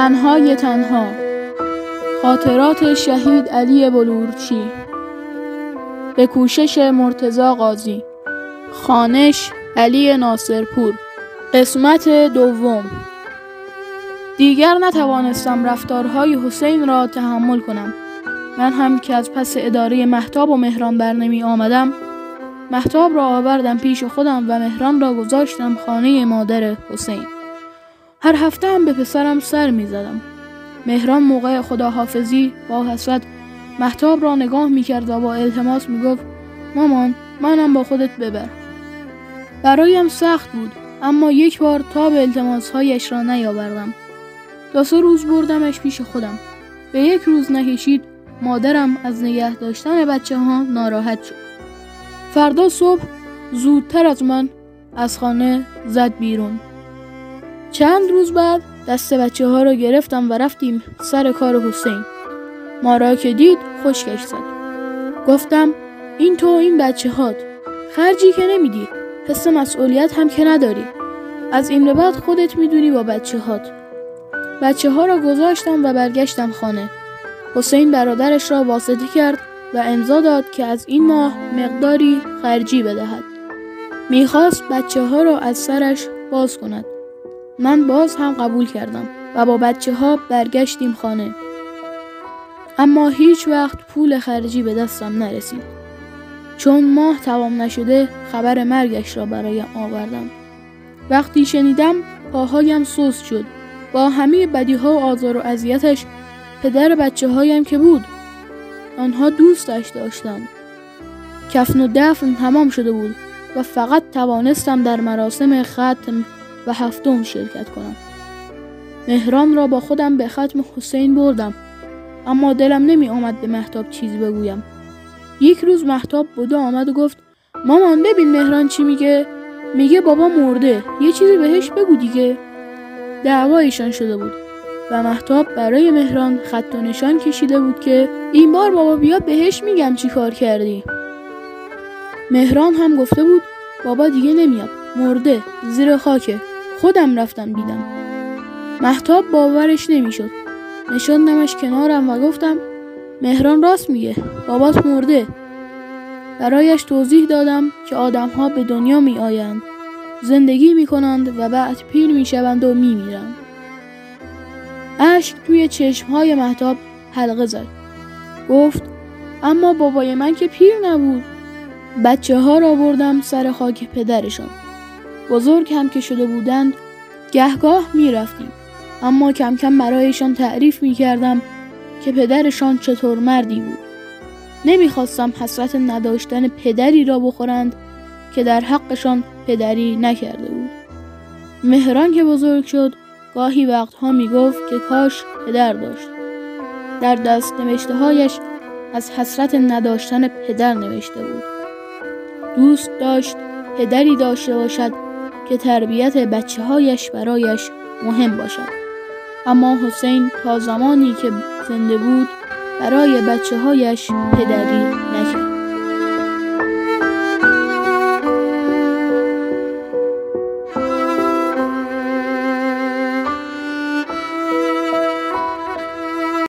تنهای تنها خاطرات شهید علی بلورچی. به کوشش مرتزا قاضی. خانش علی ناصرپور. قسمت دوم. دیگر نتوانستم رفتارهای حسین را تحمل کنم. من هم که از پس اداره محتاب و مهران بر نمی آمدم محتاب را آوردم پیش خودم و مهران را گذاشتم خانه مادر حسین. هر هفته هم به پسرم سر می زدم مهران موقع خداحافظی با حسرت محتاب را نگاه می کرد و با التماس می گفت مامان منم با خودت ببر. برایم سخت بود اما یک بار تا به التماسهایش را نیاوردم. دو سه روز بردمش پیش خودم. به یک روز نکشید مادرم از نگه داشتن بچه ها ناراحت شد. فردا صبح زودتر از من از خانه زد بیرون. چند روز بعد دست بچه ها را گرفتم و رفتیم سر کار حسین. ما را که دید خشکش زد. گفتم این تو این بچه هات خرجی که نمیدی. حس مسئولیت هم که نداری. از این به بعد خودت می‌دونی با بچه هات بچه ها را گذاشتم و برگشتم خانه. حسین برادرش را واسطه کرد و امضا داد که از این ماه مقداری خرجی بدهد. می‌خواست بچه ها را از سرش باز کند. من باز هم قبول کردم و با بچه ها برگشتیم خانه. اما هیچ وقت پول خرجی به دستم نرسید. چون ماه تمام نشده خبر مرگش را برایم آوردم. وقتی شنیدم پاهایم سوس شد. با همه بدیها و آزار و اذیتش پدر بچه هایم که بود. آنها دوستش داشتند. کفن و دفن تمام شده بود و فقط توانستم در مراسم ختم هفتم شرکت کنم. مهران را با خودم به ختم حسین بردم اما دلم نمی آمد به محتاب چیزی بگویم. یک روز محتاب بوده آمد و گفت مامان ببین مهران چی میگه. میگه بابا مرده یه چیزی بهش بگو دیگه. دعوایشان شده بود و محتاب برای مهران خط و نشان کشیده بود که این بار بابا بیاد بهش میگم چی کار کردی. مهران هم گفته بود بابا دیگه نمیاد مرده زیر خاکه. خودم رفتم دیدم. محتاب باورش نمی‌شد. نشاندمش کنارم و گفتم مهران راست میگه بابات مرده. برایش توضیح دادم که آدمها به دنیا می آیند زندگی می کنند و بعد پیر می شوند و می میرند اشک توی چشمهای محتاب حلقه زد. گفت اما بابای من که پیر نبود. بچه ها را بردم سر خاک پدرشان. بزرگ هم که شده بودند گهگاه می رفتیم اما کم کم برایشان تعریف می کردم که پدرشان چطور مردی بود. نمی‌خواستم حسرت نداشتن پدری را بخورند که در حقشان پدری نکرده بود. مهران که بزرگ شد گاهی وقتها می گفت که کاش پدر داشت. در دست نوشته هایش از حسرت نداشتن پدر نوشته بود. دوست داشت پدری داشته باشد که تربیت بچه هایش برایش مهم باشد. اما حسین تا زمانی که زنده بود برای بچه هایش پدری نکرد.